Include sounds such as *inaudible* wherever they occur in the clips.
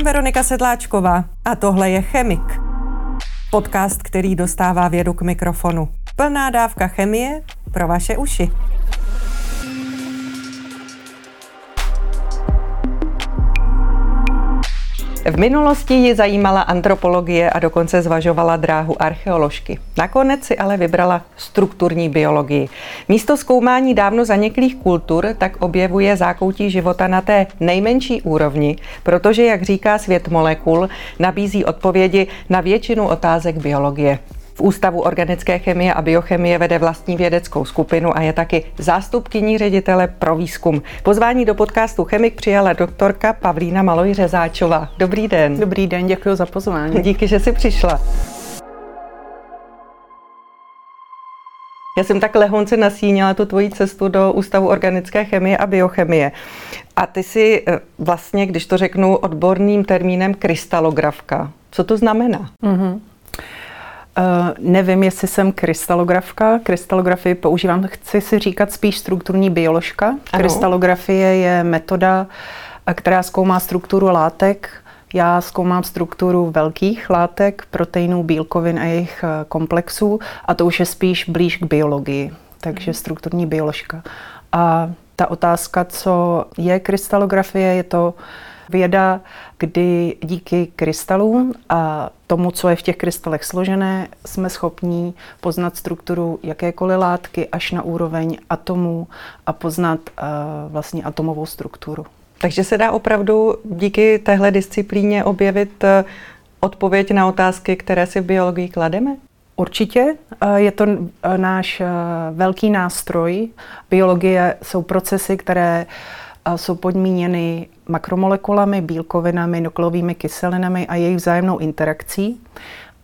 Jsem Veronika Sedláčková a tohle je Chemik. Podcast, který dostává vědu k mikrofonu. Plná dávka chemie pro vaše uši. V minulosti ji zajímala antropologie a dokonce zvažovala dráhu archeoložky. Nakonec si ale vybrala strukturní biologii. Místo zkoumání dávno zaniklých kultur tak objevuje zákoutí života na té nejmenší úrovni, protože, jak říká svět molekul, nabízí odpovědi na většinu otázek biologie. Ústavu organické chemie a biochemie vede vlastní vědeckou skupinu a je taky zástupkyní ředitele pro výzkum. Pozvání do podcastu Chemik přijala doktorka Pavlína Maloj Řezáčová. Dobrý den. Dobrý den, děkuji za pozvání. *laughs* Díky, že jsi přišla. Já jsem tak lehonce nasínila tu tvoji cestu do Ústavu organické chemie a biochemie. A ty si eh, vlastně, když to řeknu odborným termínem, krystalografka. Co to znamená? Mm-hmm. Uh, nevím, jestli jsem krystalografka. Krystalografii používám, chci si říkat spíš strukturní bioložka. Ano. Krystalografie je metoda, eh, která zkoumá strukturu látek. Já zkoumám strukturu velkých látek, proteinů, bílkovin a jejich eh, komplexů a to už je spíš blíž k biologii, takže strukturní bioložka. A ta otázka, co je krystalografie, je to věda, kdy díky krystalům a tomu, co je v těch krystalech složené, jsme schopní poznat strukturu jakékoliv látky až na úroveň atomů a poznat uh, vlastně atomovou strukturu. Takže se dá opravdu díky téhle disciplíně objevit uh, odpověď na otázky, které si v biologii klademe? Určitě. Je to náš velký nástroj. Biologie jsou procesy, které jsou podmíněny makromolekulami, bílkovinami, nukleovými kyselinami a jejich vzájemnou interakcí.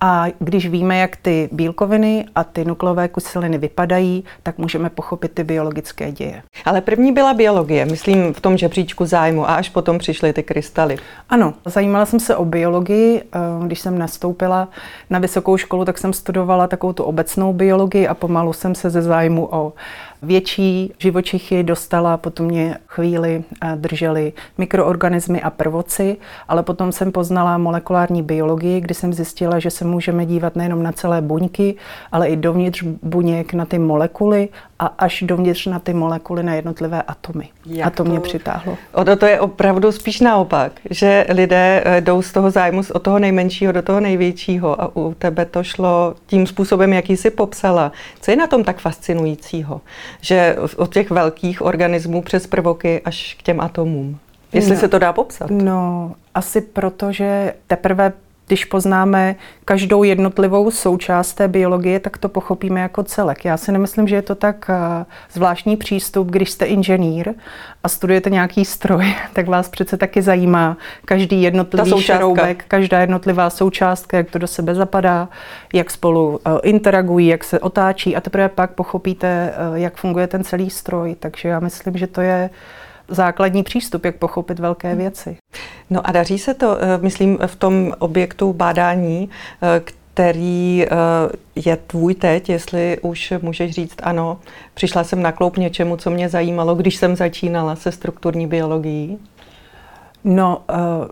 A když víme, jak ty bílkoviny a ty nukleové kyseliny vypadají, tak můžeme pochopit ty biologické děje. Ale první byla biologie, myslím v tom žebříčku zájmu a až potom přišly ty krystaly. Ano, zajímala jsem se o biologii. Eh, když jsem nastoupila na vysokou školu, tak jsem studovala takovou tu obecnou biologii a pomalu jsem se ze zájmu o větší živočichy dostala, potom mě chvíli eh, drželi mikroorganismy a prvoci, ale potom jsem poznala molekulární biologii, kdy jsem zjistila, že se můžeme dívat nejenom na celé buňky, ale i dovnitř buněk na ty molekuly a až dovnitř na ty molekuly na jednotlivé atomy. Jak a to, to mě přitáhlo. Ono to je opravdu spíš naopak, že lidé eh, jdou z toho zájmu od toho nejmenšího do toho největšího a u tebe to šlo tím způsobem, jaký jsi popsala. Co je na tom tak fascinujícího? Že od těch velkých organismů přes prvoky až k těm atomům. Jestli no, se to dá popsat. No, asi proto, že teprve když poznáme každou jednotlivou součást té biologie, tak to pochopíme jako celek. Já si nemyslím, že je to tak eh, zvláštní přístup, když jste inženýr a studujete nějaký stroj, *laughs* tak vás přece taky zajímá každý jednotlivý šroubek, každá jednotlivá součástka, jak to do sebe zapadá, jak spolu eh, interagují, jak se otáčí a teprve pak pochopíte, eh, jak funguje ten celý stroj. Takže já myslím, že to je základní přístup, jak pochopit velké hmm. věci. No a daří se to, eh, myslím, v tom objektu bádání, eh, který eh, je tvůj teď, jestli už můžeš říct ano, přišla jsem na kloup něčemu, co mě zajímalo, když jsem začínala se strukturní biologií? No,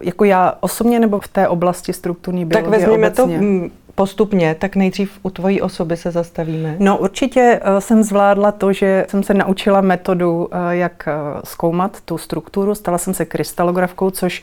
jako já osobně nebo v té oblasti strukturní biologie Tak vezměme obecně? to postupně, tak nejdřív u tvojí osoby se zastavíme. No určitě eh, jsem zvládla to, že jsem se naučila metodu, eh, jak eh, zkoumat tu strukturu. Stala jsem se krystalografkou, což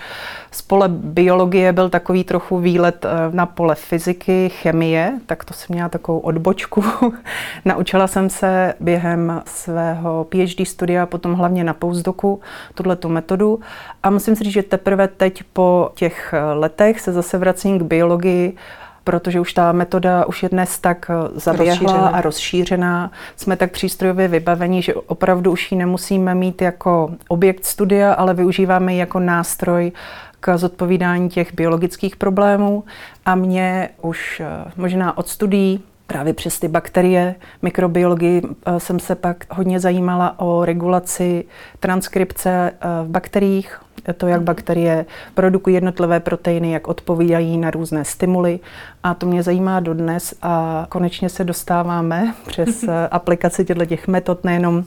z pole biologie byl takový trochu výlet na pole fyziky, chemie, tak to jsem měla takovou odbočku. *laughs* Naučila jsem se během svého PhD studia, potom hlavně na postdoku, tuhle tu metodu. A musím si říct, že teprve teď po těch letech se zase vracím k biologii protože už ta metoda už je dnes tak eh, zaběhlá rozšířená. a rozšířená. Jsme tak přístrojově vybavení, že opravdu už ji nemusíme mít jako objekt studia, ale využíváme ji jako nástroj k zodpovídání těch biologických problémů. A mě už eh, možná od studií právě přes ty bakterie, mikrobiologii eh, jsem se pak hodně zajímala o regulaci transkripce v bakteriích, to, jak bakterie produkují jednotlivé proteiny, jak odpovídají na různé stimuly. A to mě zajímá dodnes a konečně se dostáváme *laughs* přes *laughs* aplikaci těchto těch metod nejenom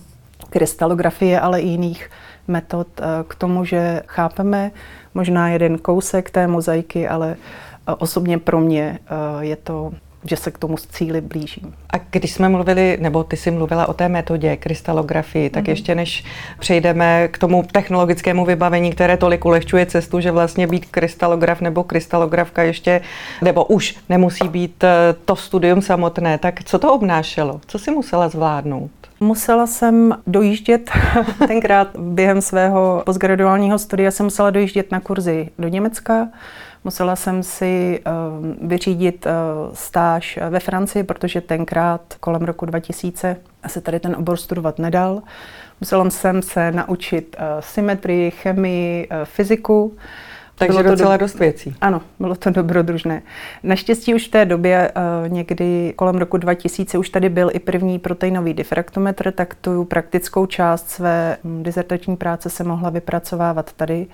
krystalografie, ale i jiných metod k tomu, že chápeme možná jeden kousek té mozaiky, ale osobně pro mě je to že se k tomu cíli blížím. A když jsme mluvili, nebo ty jsi mluvila o té metodě krystalografii, tak mm-hmm. ještě než přejdeme k tomu technologickému vybavení, které tolik ulehčuje cestu, že vlastně být krystalograf nebo krystalografka ještě, nebo už nemusí být eh, to studium samotné, tak co to obnášelo? Co si musela zvládnout? Musela jsem dojíždět, *laughs* tenkrát během svého postgraduálního studia jsem musela dojíždět na kurzy do Německa, Musela jsem si uh, vyřídit uh, stáž ve Francii, protože tenkrát kolem roku 2000 se tady ten obor studovat nedal. Musela jsem se naučit uh, symetrii, chemii, fyziku. Takže bylo to docela do... dost věcí. Ano, bylo to dobrodružné. Naštěstí už v té době, někdy kolem roku 2000, už tady byl i první proteinový difraktometr, tak tu praktickou část své um, dizertační práce se mohla vypracovávat tady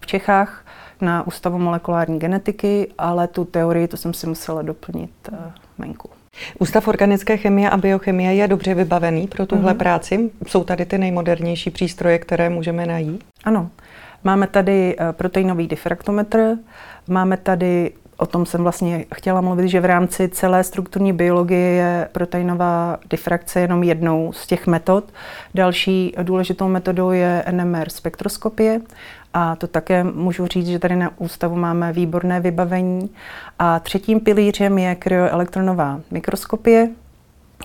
v Čechách na Ústavu molekulární genetiky, ale tu teorii to jsem si musela doplnit uh, venku. Ústav organické chemie a biochemie je dobře vybavený pro tuhle mm-hmm. práci. Jsou tady ty nejmodernější přístroje, které můžeme najít? Ano. Máme tady uh, proteinový difraktometr, máme tady O tom jsem vlastně chtěla mluvit, že v rámci celé strukturní biologie je proteinová difrakce jenom jednou z těch metod. Další důležitou metodou je NMR spektroskopie a to také můžu říct, že tady na ústavu máme výborné vybavení. A třetím pilířem je kryoelektronová mikroskopie.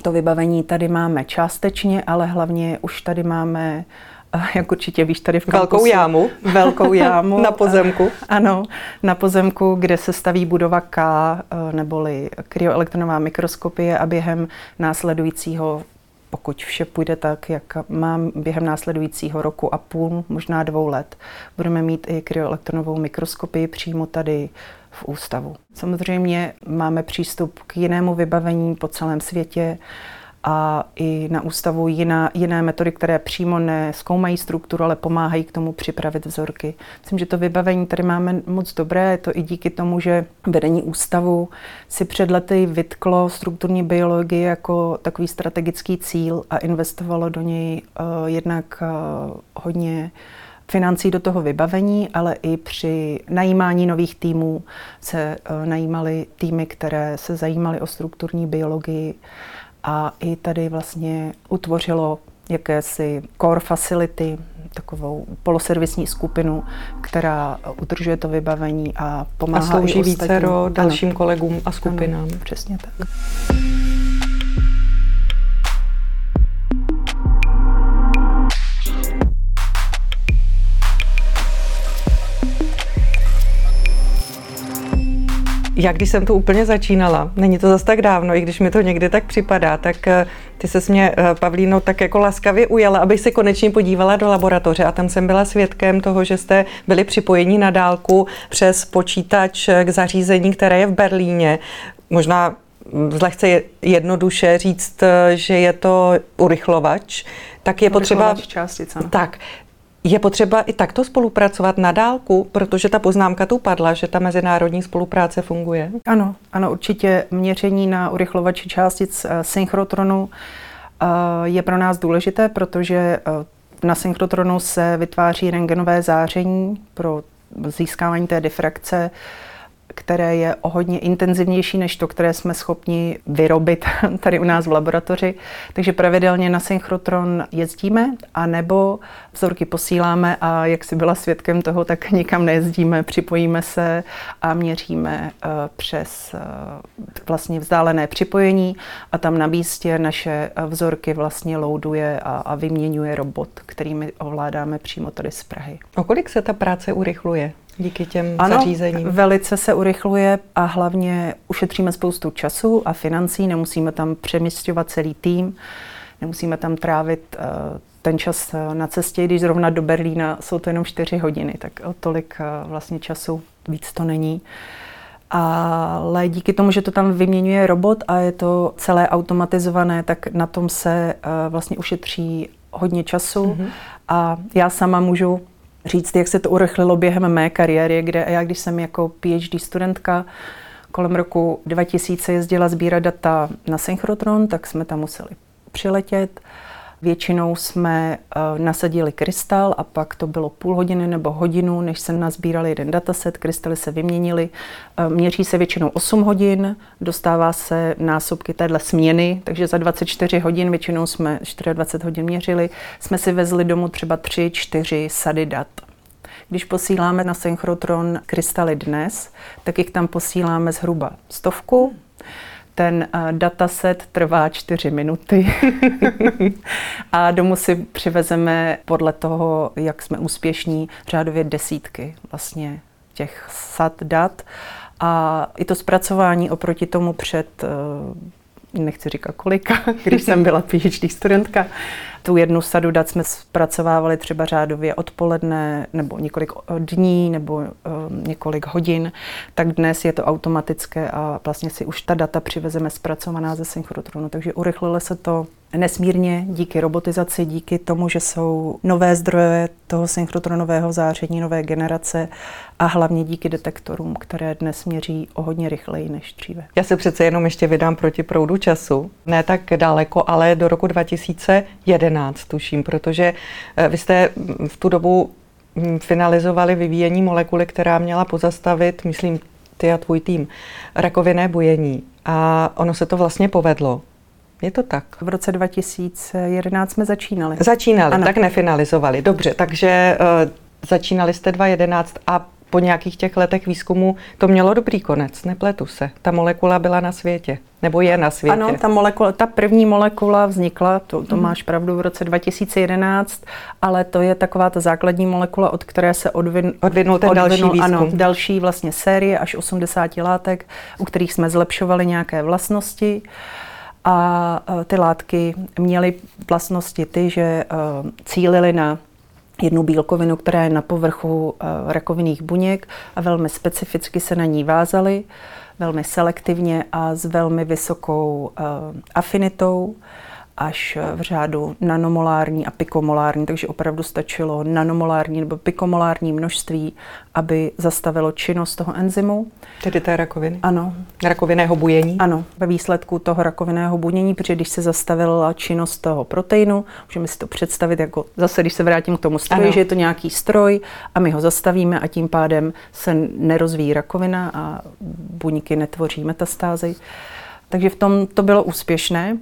To vybavení tady máme částečně, ale hlavně už tady máme eh, jak určitě víš, tady v kampusu. Velkou jámu. Velkou jámu. *laughs* na pozemku. Ano, na pozemku, kde se staví budova K, eh, neboli kryoelektronová mikroskopie a během následujícího pokud vše půjde tak, jak mám během následujícího roku a půl, možná dvou let, budeme mít i kryoelektronovou mikroskopii přímo tady v ústavu. Samozřejmě máme přístup k jinému vybavení po celém světě a i na ústavu jiná, jiné metody, které přímo neskoumají strukturu, ale pomáhají k tomu připravit vzorky. Myslím, že to vybavení tady máme moc dobré, je to i díky tomu, že vedení ústavu si před lety vytklo strukturní biologii jako takový strategický cíl a investovalo do něj uh, jednak uh, hodně financí do toho vybavení, ale i při najímání nových týmů se uh, najímaly týmy, které se zajímaly o strukturní biologii a i tady vlastně utvořilo jakési core facility, takovou poloservisní skupinu, která udržuje to vybavení a pomáhá a slouží více dalším ano. kolegům a skupinám. Ano, přesně tak. Já když jsem to úplně začínala, není to zase tak dávno, i když mi to někdy tak připadá, tak eh, ty se mě, eh, Pavlíno, tak jako laskavě ujala, abych se konečně podívala do laboratoře a tam jsem byla svědkem toho, že jste byli připojeni na dálku přes počítač k zařízení, které je v Berlíně. Možná lehce jednoduše říct, eh, že je to urychlovač, tak je potřeba... Částic, ano. Tak, je potřeba i takto spolupracovat na dálku, protože ta poznámka tu padla, že ta mezinárodní spolupráce funguje? Ano, ano, určitě měření na urychlovači částic eh, synchrotronu eh, je pro nás důležité, protože eh, na synchrotronu se vytváří rengenové záření pro získávání té difrakce které je o hodně intenzivnější než to, které jsme schopni vyrobit *laughs* tady u nás v laboratoři. Takže pravidelně na synchrotron jezdíme, a nebo vzorky posíláme a jak si byla svědkem toho, tak nikam nejezdíme, připojíme se a měříme eh, přes eh, vlastně vzdálené připojení a tam na místě naše eh, vzorky vlastně loaduje a, a vyměňuje robot, kterými ovládáme přímo tady z Prahy. O kolik se ta práce urychluje? Díky těm ano, zařízením. velice se urychluje a hlavně ušetříme spoustu času a financí, nemusíme tam přemysťovat celý tým, nemusíme tam trávit uh, ten čas eh, na cestě, když zrovna do Berlína jsou to jenom 4 hodiny, tak o tolik uh, vlastně času víc to není. Ale díky tomu, že to tam vyměňuje robot a je to celé automatizované, tak na tom se vlastně ušetří hodně času mm-hmm. a já sama můžu říct, jak se to urychlilo během mé kariéry, kde já, když jsem jako PhD studentka kolem roku 2000 jezdila sbírat data na synchrotron, tak jsme tam museli přiletět Většinou jsme uh, nasadili krystal a pak to bylo půl hodiny nebo hodinu, než se nazbírali jeden dataset, krystaly se vyměnili. Uh, měří se většinou 8 hodin, dostává se násobky téhle směny, takže za 24 hodin, většinou jsme 24 hodin měřili, jsme si vezli domů třeba 3-4 sady dat. Když posíláme na synchrotron krystaly dnes, tak jich tam posíláme zhruba stovku. Ten eh, dataset trvá čtyři minuty *laughs* a domů si přivezeme podle toho, jak jsme úspěšní, řádově desítky vlastně těch sad dat. A i to zpracování oproti tomu před eh, nechci říkat kolika, *laughs* když jsem byla PhD studentka. Tu jednu sadu dat jsme zpracovávali třeba řádově odpoledne nebo několik dní nebo um, několik hodin, tak dnes je to automatické a vlastně si už ta data přivezeme zpracovaná ze synchrotronu, takže urychlilo se to nesmírně díky robotizaci, díky tomu, že jsou nové zdroje toho synchrotronového záření, nové generace a hlavně díky detektorům, které dnes měří o hodně rychleji než dříve. Já se přece jenom ještě vydám proti proudu času. Ne tak daleko, ale do roku 2011 tuším, protože eh, vy jste v tu dobu hm, finalizovali vyvíjení molekuly, která měla pozastavit, myslím, ty a tvůj tým, rakovinné bujení. A ono se to vlastně povedlo. Je to tak? V roce 2011 jsme začínali. Začínali, ano. tak nefinalizovali. Dobře, takže uh, začínali jste 2011 a po nějakých těch letech výzkumu to mělo dobrý konec, nepletu se. Ta molekula byla na světě, nebo je na světě. Ano, ta, molekula, ta první molekula vznikla, to, to hmm. máš pravdu, v roce 2011, ale to je taková ta základní molekula, od které se odvin, odvinul ten odvinul, další výzkum. Ano, další vlastně série až 80 látek, u kterých jsme zlepšovali nějaké vlastnosti a e, ty látky měly vlastnosti ty, že e, cílily na jednu bílkovinu, která je na povrchu e, rakovinných buněk a velmi specificky se na ní vázaly, velmi selektivně a s velmi vysokou afinitou až v řádu nanomolární a pikomolární, takže opravdu stačilo nanomolární nebo pikomolární množství, aby zastavilo činnost toho enzymu. Tedy té rakoviny? Ano. Rakovinného bujení? Ano, ve výsledku toho rakovinného bujení, protože když se zastavila činnost toho proteinu, můžeme si to představit jako zase, když se vrátím k tomu stroji, ano. že je to nějaký stroj a my ho zastavíme a tím pádem se nerozvíjí rakovina a buňky netvoří metastázy. Takže v tom to bylo úspěšné.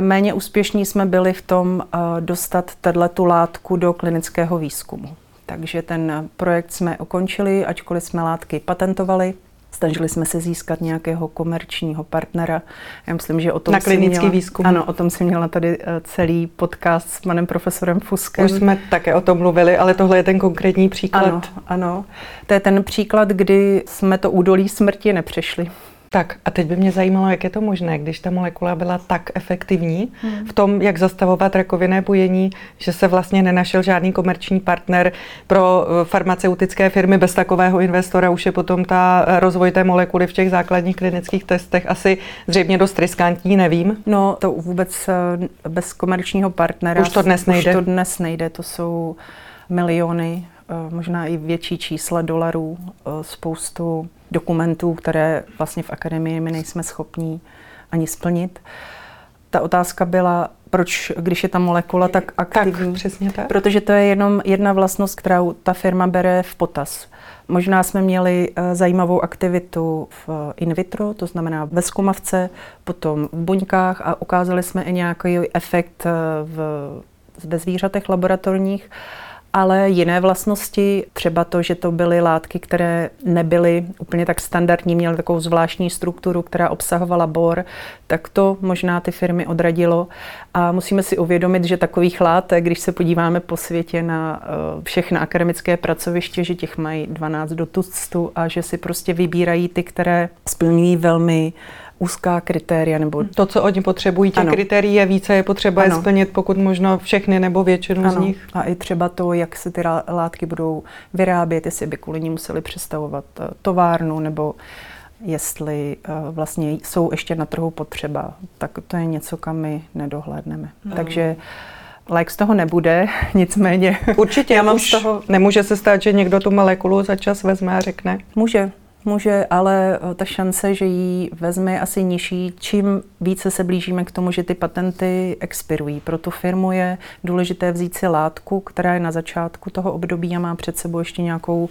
Méně úspěšní jsme byli v tom eh, dostat tu látku do klinického výzkumu. Takže ten projekt jsme ukončili, ačkoliv jsme látky patentovali. Snažili jsme se získat nějakého komerčního partnera. Já myslím, že o tom Na klinický měla, výzkum. Ano, o tom si měla tady eh, celý podcast s panem profesorem Fuskem. Už jsme také o tom mluvili, ale tohle je ten konkrétní příklad. Ano, ano. To je ten příklad, kdy jsme to údolí smrti nepřešli. Tak a teď by mě zajímalo, jak je to možné, když ta molekula byla tak efektivní hmm. v tom, jak zastavovat rakovinné bujení, že se vlastně nenašel žádný komerční partner pro eh, farmaceutické firmy bez takového investora. Už je potom ta eh, rozvoj té molekuly v těch základních klinických testech asi zřejmě dost riskantní, nevím. No to vůbec eh, bez komerčního partnera. Už to dnes nejde. Už to dnes nejde, to jsou miliony možná i větší čísla dolarů, eh, spoustu dokumentů, které vlastně v akademii my nejsme schopní ani splnit. Ta otázka byla, proč, když je ta molekula tak aktivní? Tak, přesně tak. Protože to je jenom jedna vlastnost, kterou ta firma bere v potaz. Možná jsme měli eh, zajímavou aktivitu v in vitro, to znamená ve zkumavce, potom v buňkách a ukázali jsme i nějaký efekt v, ve zvířatech laboratorních ale jiné vlastnosti, třeba to, že to byly látky, které nebyly úplně tak standardní, měly takovou zvláštní strukturu, která obsahovala bor, tak to možná ty firmy odradilo. A musíme si uvědomit, že takových látek, když se podíváme po světě na eh, všechna akademické pracoviště, že těch mají 12 do tuctu a že si prostě vybírají ty, které splňují velmi úzká kritéria. Nebo... To, co oni potřebují, těch ano. kritérií je více, je potřeba ano. je splnit pokud možno všechny nebo většinu ano. z nich. A i třeba to, jak se ty látky budou vyrábět, jestli by kvůli ní museli představovat eh, továrnu nebo jestli uh, vlastně jsou ještě na trhu potřeba, tak to je něco, kam my nedohlédneme. No. Takže Like z toho nebude, *laughs* nicméně. Určitě, já mám z toho... Nemůže se stát, že někdo tu molekulu za čas vezme a řekne? Může, může, ale eh, ta šance, že ji vezme, je asi nižší, čím více se blížíme k tomu, že ty patenty expirují. Pro tu firmu je důležité vzít si látku, která je na začátku toho období a má před sebou ještě nějakou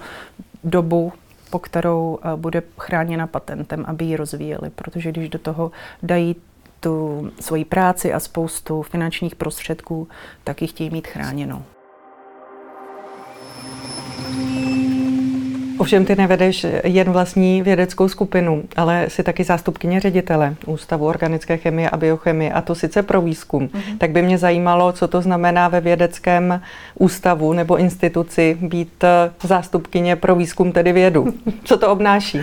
dobu, po kterou eh, bude chráněna patentem, aby ji rozvíjeli. Protože když do toho dají tu svoji práci a spoustu finančních prostředků, tak ji chtějí mít chráněnou. Ovšem ty nevedeš jen vlastní vědeckou skupinu, ale jsi taky zástupkyně ředitele Ústavu organické chemie a biochemie, a to sice pro výzkum. Mm-hmm. Tak by mě zajímalo, co to znamená ve vědeckém ústavu nebo instituci být zástupkyně pro výzkum, tedy vědu. Co to obnáší?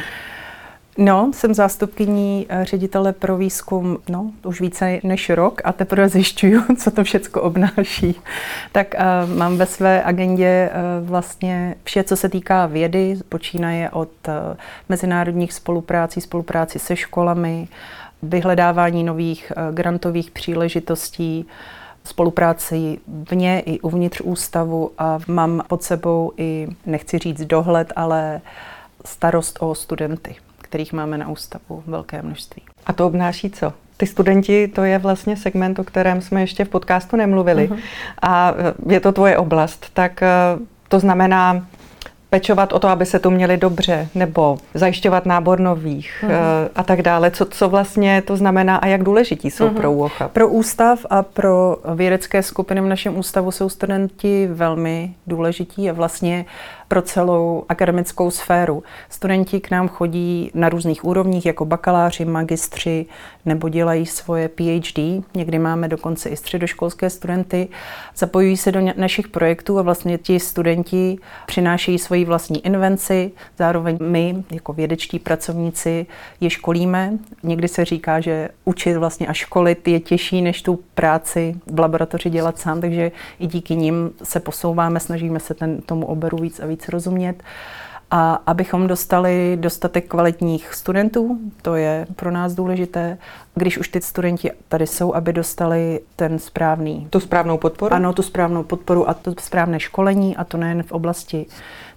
No, jsem zástupkyní eh, ředitele pro výzkum no, už více než rok a teprve zjišťuju, *laughs* co to všechno obnáší. Tak uh, mám ve své agendě uh, vlastně vše, co se týká vědy, počínaje od uh, mezinárodních spoluprácí, spolupráci se školami, vyhledávání nových uh, grantových příležitostí, spolupráci vně i uvnitř ústavu a mám pod sebou i, nechci říct dohled, ale starost o studenty kterých máme na ústavu velké množství. A to obnáší co? Ty studenti, to je vlastně segment, o kterém jsme ještě v podcastu nemluvili. Uh-huh. A je to tvoje oblast, tak eh, to znamená pečovat o to, aby se tu měli dobře, nebo zajišťovat nábor nových uh-huh. a tak dále. Co, co vlastně to znamená a jak důležití jsou uh-huh. pro UOCHA? Pro ústav a pro vědecké skupiny v našem ústavu jsou studenti velmi důležití a vlastně pro celou akademickou sféru. Studenti k nám chodí na různých úrovních, jako bakaláři, magistři, nebo dělají svoje PhD. Někdy máme dokonce i středoškolské studenty. Zapojují se do našich projektů a vlastně ti studenti přinášejí svoji vlastní invenci. Zároveň my, jako vědečtí pracovníci, je školíme. Někdy se říká, že učit vlastně a školit je těžší, než tu práci v laboratoři dělat sám, takže i díky nim se posouváme, snažíme se ten, tomu oberu víc a víc víc rozumět. A abychom dostali dostatek kvalitních studentů, to je pro nás důležité. Když už ty studenti tady jsou, aby dostali ten správný... Tu správnou podporu? Ano, tu správnou podporu a to správné školení, a to nejen v oblasti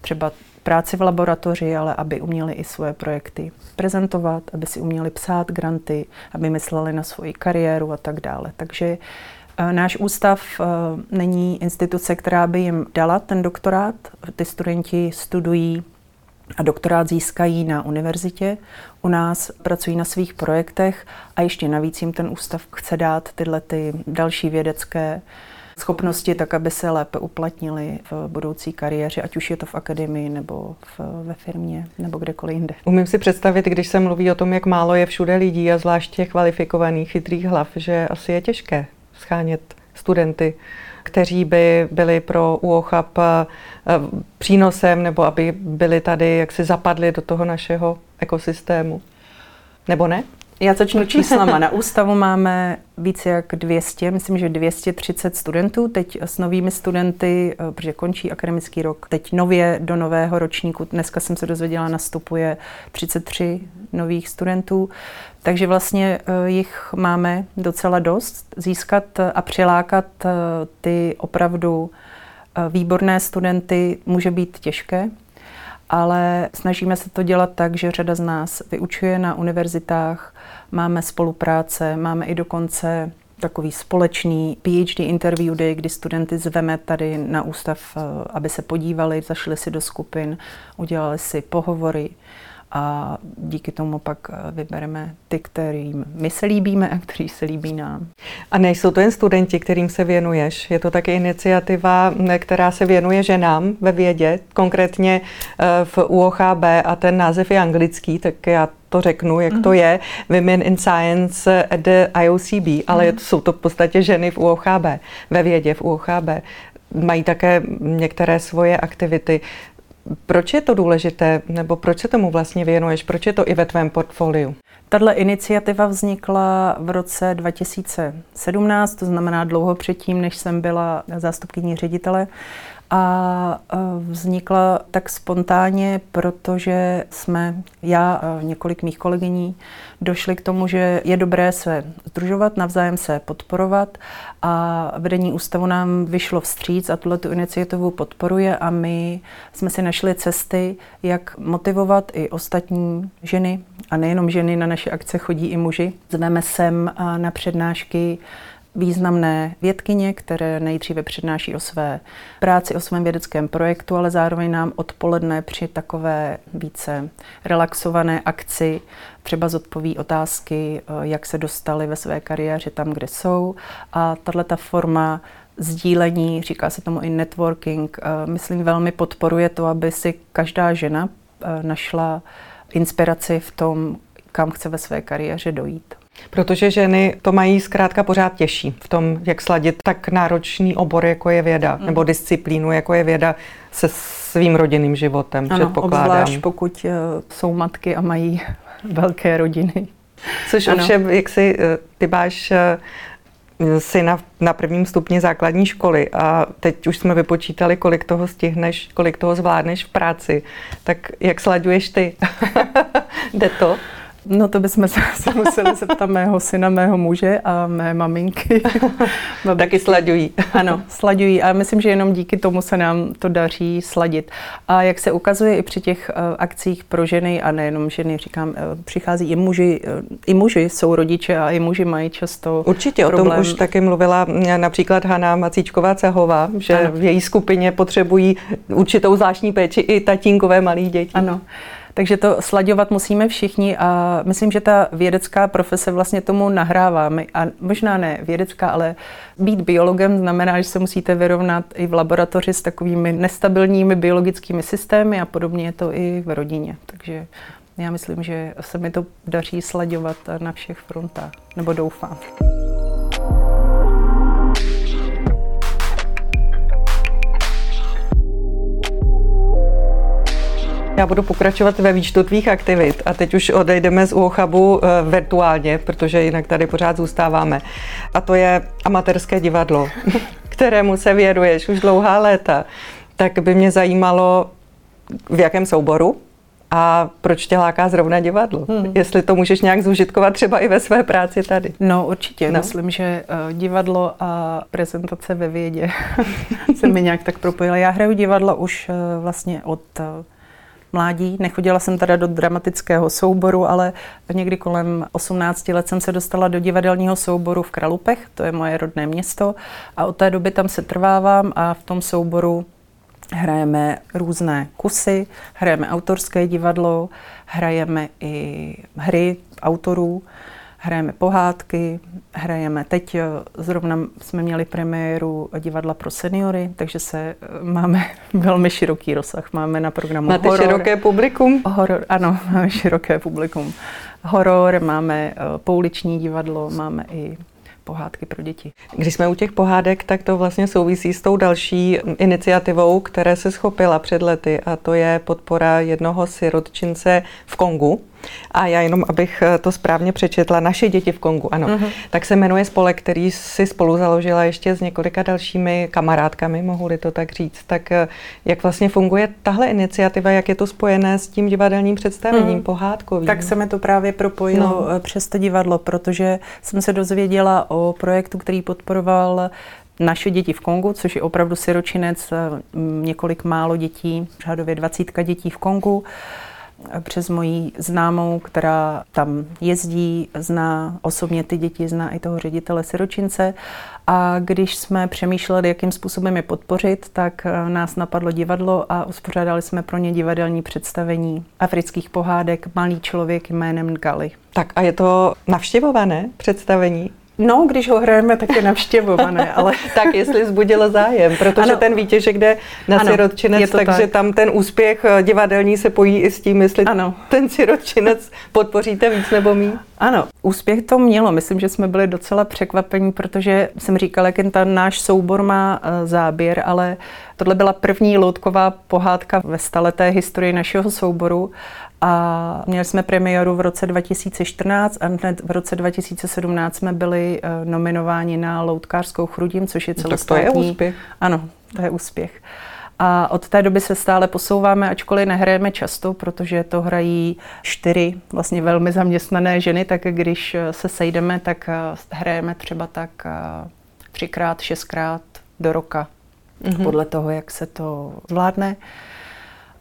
třeba práci v laboratoři, ale aby uměli i svoje projekty prezentovat, aby si uměli psát granty, aby mysleli na svoji kariéru a tak dále. Takže náš ústav eh, není instituce, která by jim dala ten doktorát. Ty studenti studují a doktorát získají na univerzitě. U nás pracují na svých projektech a ještě navíc jim ten ústav chce dát tyhle ty další vědecké schopnosti, tak aby se lépe uplatnili v budoucí kariéře, ať už je to v akademii nebo v, ve firmě nebo kdekoliv jinde. Umím si představit, když se mluví o tom, jak málo je všude lidí a zvláště kvalifikovaných, chytrých hlav, že asi je těžké schánět studenty, kteří by byli pro UOCHAP eh, přínosem nebo aby byli tady, jak si zapadli do toho našeho ekosystému. Nebo ne? Já začnu *laughs* číslama. Na ústavu máme více jak 200, myslím, že 230 studentů. Teď s novými studenty, eh, protože končí akademický rok, teď nově do nového ročníku, dneska jsem se dozvěděla, nastupuje 33 nových studentů. Takže vlastně eh, jich máme docela dost. Získat a přilákat eh, ty opravdu výborné studenty může být těžké, ale snažíme se to dělat tak, že řada z nás vyučuje na univerzitách, máme spolupráce, máme i dokonce takový společný PhD interview day, kdy studenty zveme tady na ústav, eh, aby se podívali, zašli si do skupin, udělali si pohovory a díky tomu pak eh, vybereme ty, kterým my se líbíme a kteří se líbí nám. A nejsou to jen studenti, kterým se věnuješ. Je to také iniciativa, která se věnuje ženám ve vědě, konkrétně eh, v UOHB a ten název je anglický, tak já to řeknu, jak mm-hmm. to mhm. je, Women in Science at the IOCB, ale mm-hmm. jsou to v podstatě ženy v UOHB, ve vědě v UOHB. Mají také některé svoje aktivity. Proč je to důležité, nebo proč se tomu vlastně věnuješ? Proč je to i ve tvém portfoliu? Tato iniciativa vznikla v roce 2017, to znamená dlouho předtím, než jsem byla zástupkyní ředitele. A vznikla tak spontánně, protože jsme, já a několik mých kolegyní, došli k tomu, že je dobré se združovat, navzájem se podporovat a vedení ústavu nám vyšlo vstříc a tuhle tu iniciativu podporuje a my jsme si našli cesty, jak motivovat i ostatní ženy a nejenom ženy, na naše akce chodí i muži. Zveme sem na přednášky významné vědkyně, které nejdříve přednáší o své práci, o svém vědeckém projektu, ale zároveň nám odpoledne při takové více relaxované akci třeba zodpoví otázky, eh, jak se dostali ve své kariéře tam, kde jsou. A tahle ta forma sdílení, říká se tomu i networking, eh, myslím, velmi podporuje to, aby si každá žena eh, našla inspiraci v tom, kam chce ve své kariéře dojít. Protože ženy to mají zkrátka pořád těžší v tom, jak sladit tak náročný obor, jako je věda, mm. nebo disciplínu, jako je věda, se svým rodinným životem, ano, předpokládám. obzvlášť pokud uh, jsou matky a mají *laughs* velké rodiny. Což ano. ovšem, jak si uh, ty máš uh, si na, na prvním stupni základní školy a teď už jsme vypočítali, kolik toho stihneš, kolik toho zvládneš v práci. Tak jak slaďuješ ty? *laughs* Jde to? No to bychom se, *laughs* se museli zeptat mého syna, mého muže a mé maminky. *laughs* Taky slaďují. *laughs* ano, slaďují a myslím, že jenom díky tomu se nám to daří sladit. A jak se ukazuje i při těch uh, akcích pro ženy a nejenom ženy, říkám, uh, přichází i muži, uh, i muži jsou rodiče a i muži mají často Určitě, problém. o tom už taky mluvila například Hana Macíčková Cehová, že ano. v její skupině potřebují určitou zvláštní péči i tatínkové malých dětí. Ano. Takže to slaďovat musíme všichni a myslím, že ta vědecká profese vlastně tomu nahrává. A možná ne vědecká, ale být biologem znamená, že se musíte vyrovnat i v laboratoři s takovými nestabilními biologickými systémy a podobně je to i v rodině. Takže já myslím, že se mi to daří slaďovat na všech frontách, nebo doufám. Já budu pokračovat ve výčtu tvých aktivit a teď už odejdeme z Uochabu eh, virtuálně, protože jinak tady pořád zůstáváme. A to je amatérské divadlo, *laughs* kterému se věnuješ už dlouhá léta. Tak by mě zajímalo, v jakém souboru a proč tě láká zrovna divadlo? Hmm. Jestli to můžeš nějak zúžitkovat třeba i ve své práci tady. No určitě, no. myslím, že uh, divadlo a prezentace ve vědě *laughs* se mi nějak tak propojila. Já hraju divadlo už uh, vlastně od mládí. Nechodila jsem teda do dramatického souboru, ale někdy kolem 18 let jsem se dostala do divadelního souboru v Kralupech, to je moje rodné město, a od té doby tam se trvávám a v tom souboru hrajeme různé kusy, hrajeme autorské divadlo, hrajeme i hry autorů, hrajeme pohádky, hrajeme. Teď eh, zrovna jsme měli premiéru divadla pro seniory, takže se eh, máme *laughs* velmi široký rozsah. Máme na programu Máte horor. široké publikum? Horor, ano, *laughs* máme široké publikum. Horor, máme eh, pouliční divadlo, máme i pohádky pro děti. Když jsme u těch pohádek, tak to vlastně souvisí s tou další iniciativou, které se schopila před lety a to je podpora jednoho sirotčince v Kongu, a já jenom, abych eh, to správně přečetla, Naše děti v Kongu, ano. Uh-huh. Tak se jmenuje spolek, který si spolu založila ještě s několika dalšími kamarádkami, mohu-li to tak říct. Tak eh, jak vlastně funguje tahle iniciativa, jak je to spojené s tím divadelním představením, uh-huh. pohádkovým? Tak se mi to právě propojilo no. Eh, přes to divadlo, protože jsem se dozvěděla o projektu, který podporoval naše děti v Kongu, což je opravdu siročinec, několik málo dětí, řádově dvacítka dětí v Kongu přes mojí známou, která tam jezdí, zná osobně ty děti, zná i toho ředitele Siročince. A když jsme přemýšleli, jakým způsobem je podpořit, tak eh, nás napadlo divadlo a uspořádali jsme pro ně divadelní představení afrických pohádek Malý člověk jménem Gali. Tak a je to navštěvované představení? No, když ho hrajeme, tak je navštěvované, *laughs* ale... tak jestli zbudilo zájem, protože ano. ten výtěžek jde na ano, sirotčinec, takže tak. tam ten úspěch eh, divadelní se pojí i s tím, jestli ano. ten sirotčinec podpoříte víc nebo mí. Ano, úspěch to mělo. Myslím, že jsme byli docela překvapení, protože jsem říkala, jak ten náš soubor má eh, záběr, ale tohle byla první loutková pohádka ve staleté historii našeho souboru a měli jsme premiéru v roce 2014 a hned v roce 2017 jsme byli uh, nominováni na loutkářskou chrudím, což je celostátní. No, tak to je úspěch. Ano, to je úspěch. A od té doby se stále posouváme, ačkoliv nehrajeme často, protože to hrají čtyři vlastně velmi zaměstnané ženy, tak když se sejdeme, tak hrajeme třeba tak třikrát, šestkrát do roka, mm-hmm. podle toho, jak se to zvládne.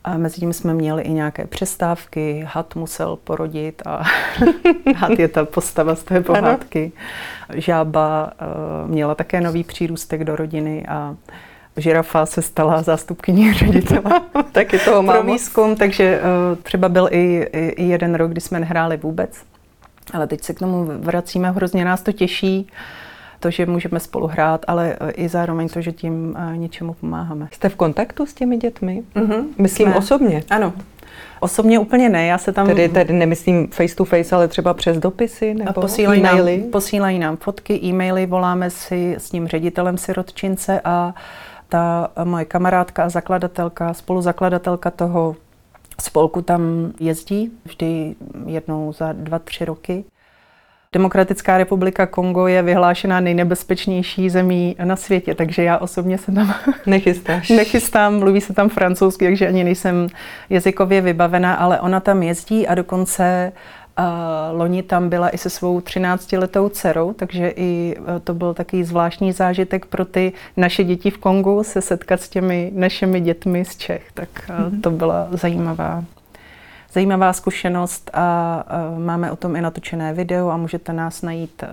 A mezi tím jsme měli i nějaké přestávky, had musel porodit a *laughs* had je ta postava z té pohádky. Žába uh, měla také nový přírůstek do rodiny a žirafa se stala zástupkyní *laughs* ředitele. *laughs* Taky toho mám. Pro výzkum, takže uh, třeba byl i, i, i jeden rok, kdy jsme nehráli vůbec. Ale teď se k tomu vracíme, hrozně nás to těší to, že můžeme spolu hrát, ale e, i zároveň to, že tím e, něčemu pomáháme. Jste v kontaktu s těmi dětmi? Mm-hmm. Myslím ne. osobně. Ano. Osobně úplně ne, já se tam... Tedy, tedy nemyslím face to face, ale třeba přes dopisy nebo posílají e-maily? Nám, posílají nám fotky, e-maily, voláme si s tím ředitelem sirotčince a ta moje kamarádka a zakladatelka, spoluzakladatelka toho spolku tam jezdí vždy jednou za dva, tři roky. Demokratická republika Kongo je vyhlášená nejnebezpečnější zemí na světě, takže já osobně se tam *laughs* nechystáš. nechystám, mluví se tam francouzsky, takže ani nejsem jazykově vybavená, ale ona tam jezdí a dokonce uh, loni tam byla i se svou 13-letou dcerou, takže i uh, to byl takový zvláštní zážitek pro ty naše děti v Kongu se setkat s těmi našimi dětmi z Čech, tak uh, mm-hmm. to byla zajímavá zajímavá zkušenost a máme o tom i natočené video a můžete nás najít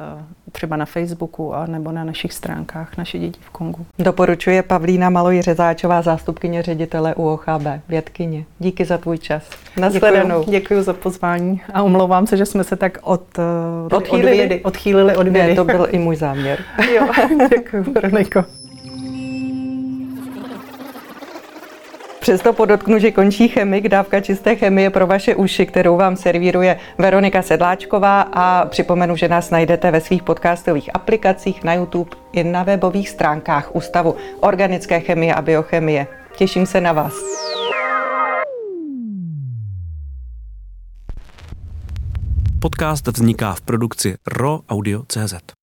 třeba na Facebooku a nebo na našich stránkách Naše děti v Kongu. Doporučuje Pavlína Maloj Řezáčová, zástupkyně ředitele UOHB, vědkyně. Díky za tvůj čas. Nasledanou. Děkuji, děkuji za pozvání a omlouvám se, že jsme se tak od, odchýlili. od vědy, odchýlili od vědy. Ne, to byl i můj záměr. *laughs* jo, děkuji, Veroniko. Přesto podotknu, že končí chemik, dávka čisté chemie pro vaše uši, kterou vám servíruje Veronika Sedláčková a připomenu, že nás najdete ve svých podcastových aplikacích na YouTube i na webových stránkách Ústavu organické chemie a biochemie. Těším se na vás. Podcast vzniká v produkci RO Audio CZ.